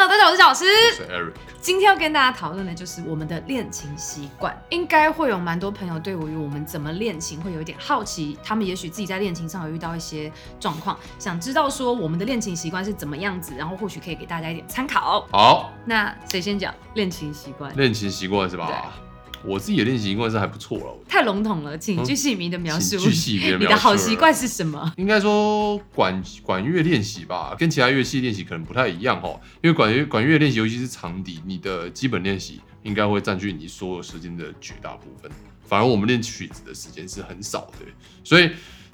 Hello，大家好，我是老师。我是 Eric。今天要跟大家讨论的就是我们的恋情习惯。应该会有蛮多朋友对于我们怎么恋情会有一点好奇，他们也许自己在恋情上有遇到一些状况，想知道说我们的恋情习惯是怎么样子，然后或许可以给大家一点参考。好，那谁先讲恋情习惯？恋情习惯是吧？我自己的练习习惯是还不错了。太笼统了，请具细迷的描述。具的描述。你的好习惯是什么？应该说管管乐练习吧，跟其他乐器练习可能不太一样哦。因为管乐管乐练习，尤其是长笛，你的基本练习应该会占据你所有时间的绝大部分。反而我们练曲子的时间是很少的，所以。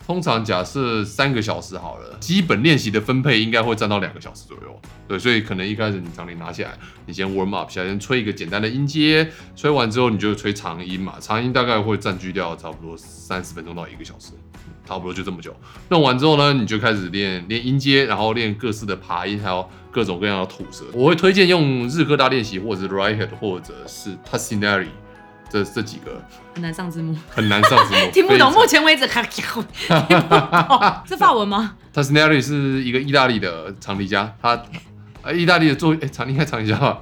通常假设三个小时好了，基本练习的分配应该会占到两个小时左右。对，所以可能一开始你长笛拿起来，你先 warm up，先吹一个简单的音阶，吹完之后你就吹长音嘛，长音大概会占据掉差不多三十分钟到一个小时，差不多就这么久。弄完之后呢，你就开始练练音阶，然后练各式的爬音，还有各种各样的吐舌。我会推荐用日歌大练习，或者是 right head，或者是 tassinari。这这几个很难上字幕，很难上字幕，听不懂。目前为止，是法文吗 t a s n a r i 是一个意大利的长笛家，他呃，意大利的作哎，长笛应该长笛家吧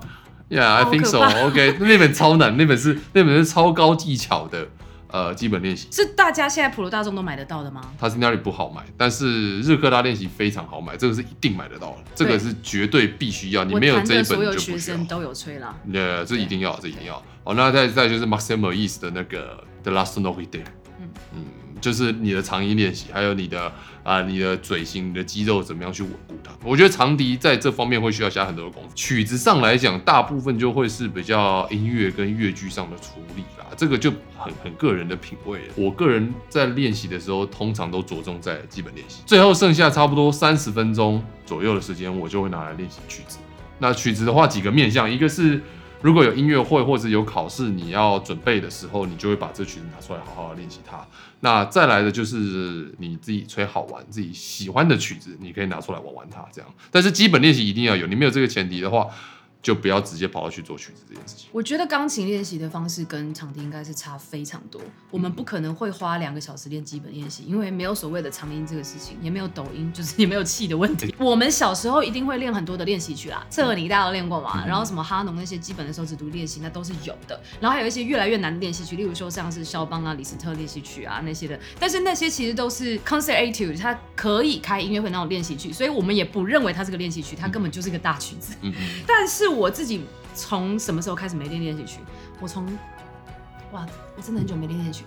？Yeah，I think so。OK，那本超难，那本是那本是超高技巧的。呃，基本练习。是大家现在普罗大众都买得到的吗？它是那里不好买，但是日科拉练习非常好买，这个是一定买得到的，这个是绝对必须要，你没有这一本就不需要。所有学生都有吹了，对，这一定要，这一定要。哦，那再再就是 Maximo East 的那个 The Last Note Day，嗯。嗯，就是你的长音练习，还有你的啊，你的嘴型、你的肌肉怎么样去稳固它。我觉得长笛在这方面会需要下很多的功夫。曲子上来讲，大部分就会是比较音乐跟乐句上的处理啦。这个就很很个人的品味。我个人在练习的时候，通常都着重在基本练习。最后剩下差不多三十分钟左右的时间，我就会拿来练习曲子。那曲子的话，几个面向，一个是如果有音乐会或者有考试你要准备的时候，你就会把这曲子拿出来好好练习它。那再来的就是你自己吹好玩、自己喜欢的曲子，你可以拿出来玩玩它这样。但是基本练习一定要有，你没有这个前提的话。就不要直接跑到去做曲子这件事情。我觉得钢琴练习的方式跟场地应该是差非常多。我们不可能会花两个小时练基本练习，因为没有所谓的长音这个事情，也没有抖音，就是 也没有气的问题。我们小时候一定会练很多的练习曲啦，侧耳你大家都练过嘛？然后什么哈农那些基本的手指读练习，那都是有的。然后还有一些越来越难的练习曲，例如说像是肖邦啊、李斯特练习曲啊那些的。但是那些其实都是 concert a t u 它可以开音乐会那种练习曲，所以我们也不认为它是个练习曲，它根本就是个大曲子。但是我自己从什么时候开始没练练习曲？我从哇，我真的很久没练练习曲。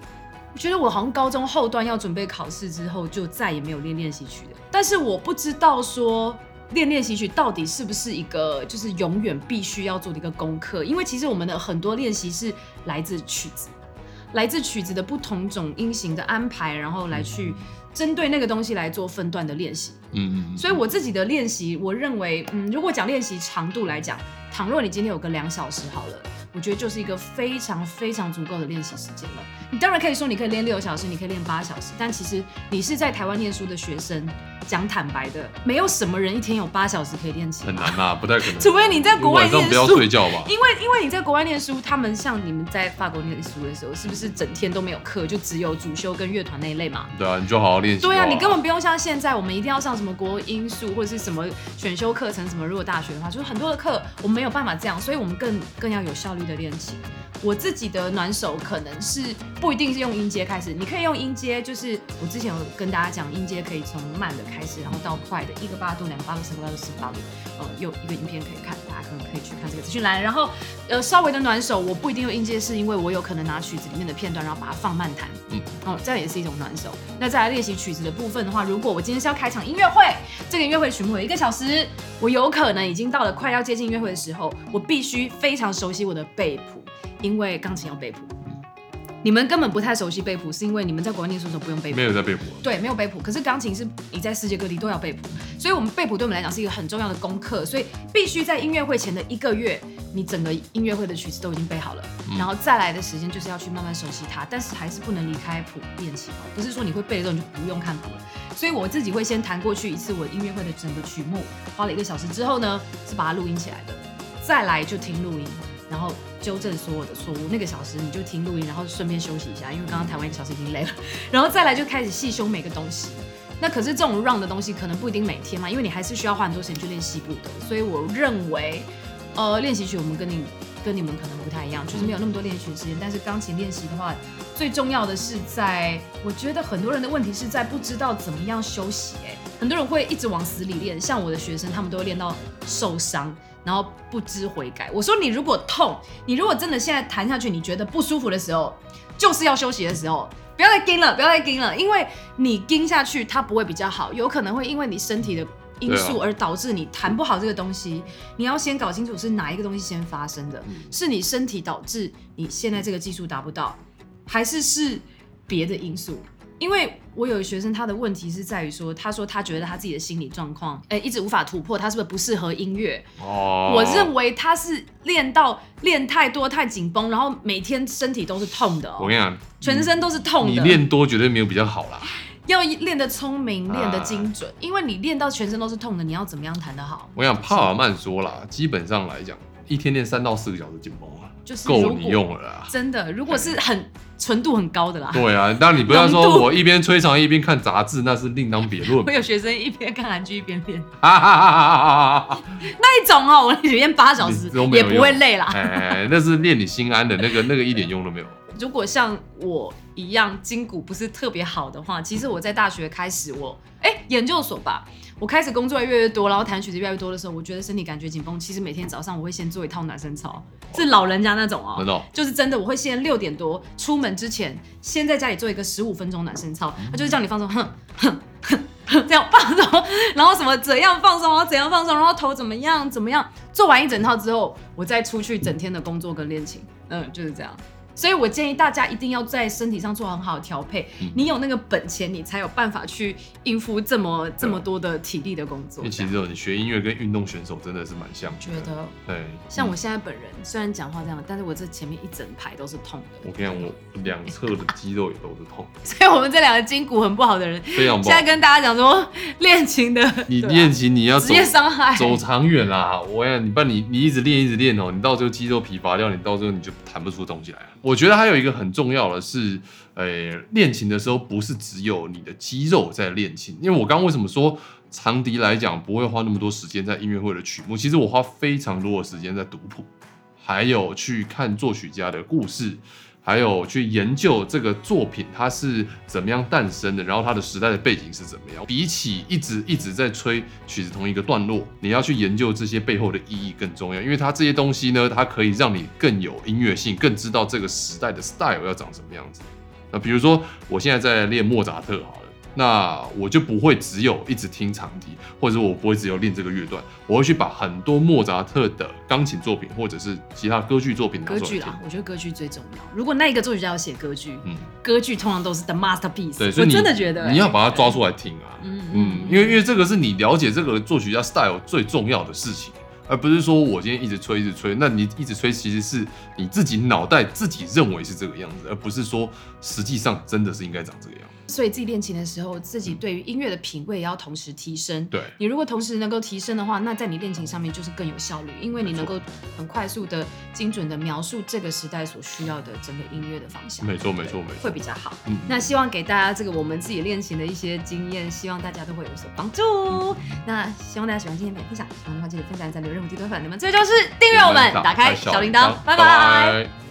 我觉得我好像高中后段要准备考试之后，就再也没有练练习曲了。但是我不知道说练练习曲到底是不是一个就是永远必须要做的一个功课，因为其实我们的很多练习是来自曲子，来自曲子的不同种音型的安排，然后来去。针对那个东西来做分段的练习，嗯嗯，所以我自己的练习，我认为，嗯，如果讲练习长度来讲，倘若你今天有个两小时好了，我觉得就是一个非常非常足够的练习时间了。你当然可以说你可以练六小时，你可以练八小时，但其实你是在台湾念书的学生。讲坦白的，没有什么人一天有八小时可以练琴，很难呐，不太可能。除非你在国外念书，不要睡觉吧。因为因为你在国外念书，他们像你们在法国念书的时候，是不是整天都没有课，就只有主修跟乐团那一类嘛？对啊，你就好好练习。对啊，你根本不用像现在，我们一定要上什么国音数或者是什么选修课程什么。如果大学的话，就是很多的课，我们没有办法这样，所以我们更更要有效率的练琴。我自己的暖手可能是不一定是用音阶开始，你可以用音阶，就是我之前有跟大家讲，音阶可以从慢的开始，然后到快的，一个八度、两个八度、三个八度、四个八度，呃，有一个影片可以看，大家可能可以去看这个资讯栏。然后，呃，稍微的暖手，我不一定用音阶，是因为我有可能拿曲子里面的片段，然后把它放慢弹，嗯，哦，这样也是一种暖手。那再来练习曲子的部分的话，如果我今天是要开场音乐会，这个音乐会曲目有一个小时，我有可能已经到了快要接近音乐会的时候，我必须非常熟悉我的背谱。因为钢琴要背谱，你们根本不太熟悉背谱，是因为你们在国外念书的时候不用背谱，没有在背谱。对，没有背谱。可是钢琴是你在世界各地都要背谱，所以我们背谱对我们来讲是一个很重要的功课，所以必须在音乐会前的一个月，你整个音乐会的曲子都已经背好了，然后再来的时间就是要去慢慢熟悉它，但是还是不能离开谱练习哦，不是说你会背的时候你就不用看谱了。所以我自己会先弹过去一次我音乐会的整个曲目，花了一个小时之后呢，是把它录音起来的，再来就听录音。然后纠正所有的错误，那个小时你就听录音，然后顺便休息一下，因为刚刚弹完一个小时已经累了。然后再来就开始细修每个东西，那可是这种 run 的东西可能不一定每天嘛，因为你还是需要花很多时间去练习部的。所以我认为，呃，练习曲我们跟你跟你们可能不太一样，就是没有那么多练习时间。但是钢琴练习的话，最重要的是在，我觉得很多人的问题是在不知道怎么样休息。哎，很多人会一直往死里练，像我的学生，他们都会练到受伤，然后不知悔改。我说你如果痛，你如果真的现在弹下去，你觉得不舒服的时候，就是要休息的时候。不要再盯了，不要再盯了，因为你盯下去，它不会比较好，有可能会因为你身体的因素而导致你弹不好这个东西。你要先搞清楚是哪一个东西先发生的，是你身体导致你现在这个技术达不到，还是是别的因素？因为我有学生，他的问题是在于说，他说他觉得他自己的心理状况，哎，一直无法突破，他是不是不适合音乐？哦，我认为他是练到练太多太紧绷，然后每天身体都是痛的。我跟你讲，全身都是痛的。你练多绝对没有比较好啦。要练得聪明，练得精准，因为你练到全身都是痛的，你要怎么样弹得好？我想帕尔曼说啦，基本上来讲，一天练三到四个小时紧绷啊，就是够你用了啦。真的，如果是很。纯度很高的啦。对啊，那你不要说我一边吹长一边看杂志，那是另当别论。我有学生一边看韩剧一边练，那一种哦，我练八小时也不会累啦。哎，那是练你心安的那个，那个一点用都没有。如果像我一样筋骨不是特别好的话，其实我在大学开始，我哎研究所吧。我开始工作越来越多，然后弹曲子越来越多的时候，我觉得身体感觉紧绷。其实每天早上我会先做一套暖身操，是老人家那种哦，就是真的，我会先六点多出门之前，先在家里做一个十五分钟暖身操，他就是叫你放松，哼哼哼，这样放松，然后什么怎样放松，然后怎样放松，然后头怎么样怎么样，做完一整套之后，我再出去整天的工作跟练琴，嗯，就是这样。所以我建议大家一定要在身体上做很好的调配，你有那个本钱，你才有办法去应付这么这么多的体力的工作。其实你学音乐跟运动选手真的是蛮像。觉得对，像我现在本人虽然讲话这样，但是我这前面一整排都是痛的。我跟你讲，我两侧的肌肉也都是痛。所以我们这两个筋骨很不好的人，非常。现在跟大家讲说，练琴的，你 练琴你要职业伤害，走长远啦。我呀，你不然你你一直练一直练哦，你到最后肌肉疲乏掉，你到最后你就弹不出东西来了。我觉得还有一个很重要的是，呃，练琴的时候不是只有你的肌肉在练琴，因为我刚刚为什么说长笛来讲不会花那么多时间在音乐会的曲目，其实我花非常多的时间在读谱，还有去看作曲家的故事。还有去研究这个作品它是怎么样诞生的，然后它的时代的背景是怎么样。比起一直一直在吹曲子同一个段落，你要去研究这些背后的意义更重要，因为它这些东西呢，它可以让你更有音乐性，更知道这个时代的 style 要长什么样子。那比如说，我现在在练莫扎特，好了。那我就不会只有一直听长笛，或者我不会只有练这个乐段，我会去把很多莫扎特的钢琴作品，或者是其他歌剧作品歌剧啦，我觉得歌剧最重要。如果那一个作曲家要写歌剧，嗯，歌剧通常都是 the masterpiece。对，所以我真的觉得你要把它抓出来听啊，嗯嗯，因为因为这个是你了解这个作曲家 style 最重要的事情。而不是说我今天一直吹一直吹，那你一直吹其实是你自己脑袋自己认为是这个样子，而不是说实际上真的是应该长这个样子。所以自己练琴的时候，自己对于音乐的品味也要同时提升。对，你如果同时能够提升的话，那在你练琴上面就是更有效率，因为你能够很快速的、精准的描述这个时代所需要的整个音乐的方向。没错，没错，没错，会比较好。嗯，那希望给大家这个我们自己练琴的一些经验，希望大家都会有所帮助。那希望大家喜欢今天的分享，喜欢的话记得分享、赞留任何低端粉，你们这就是订阅我们，打开小铃铛，拜拜。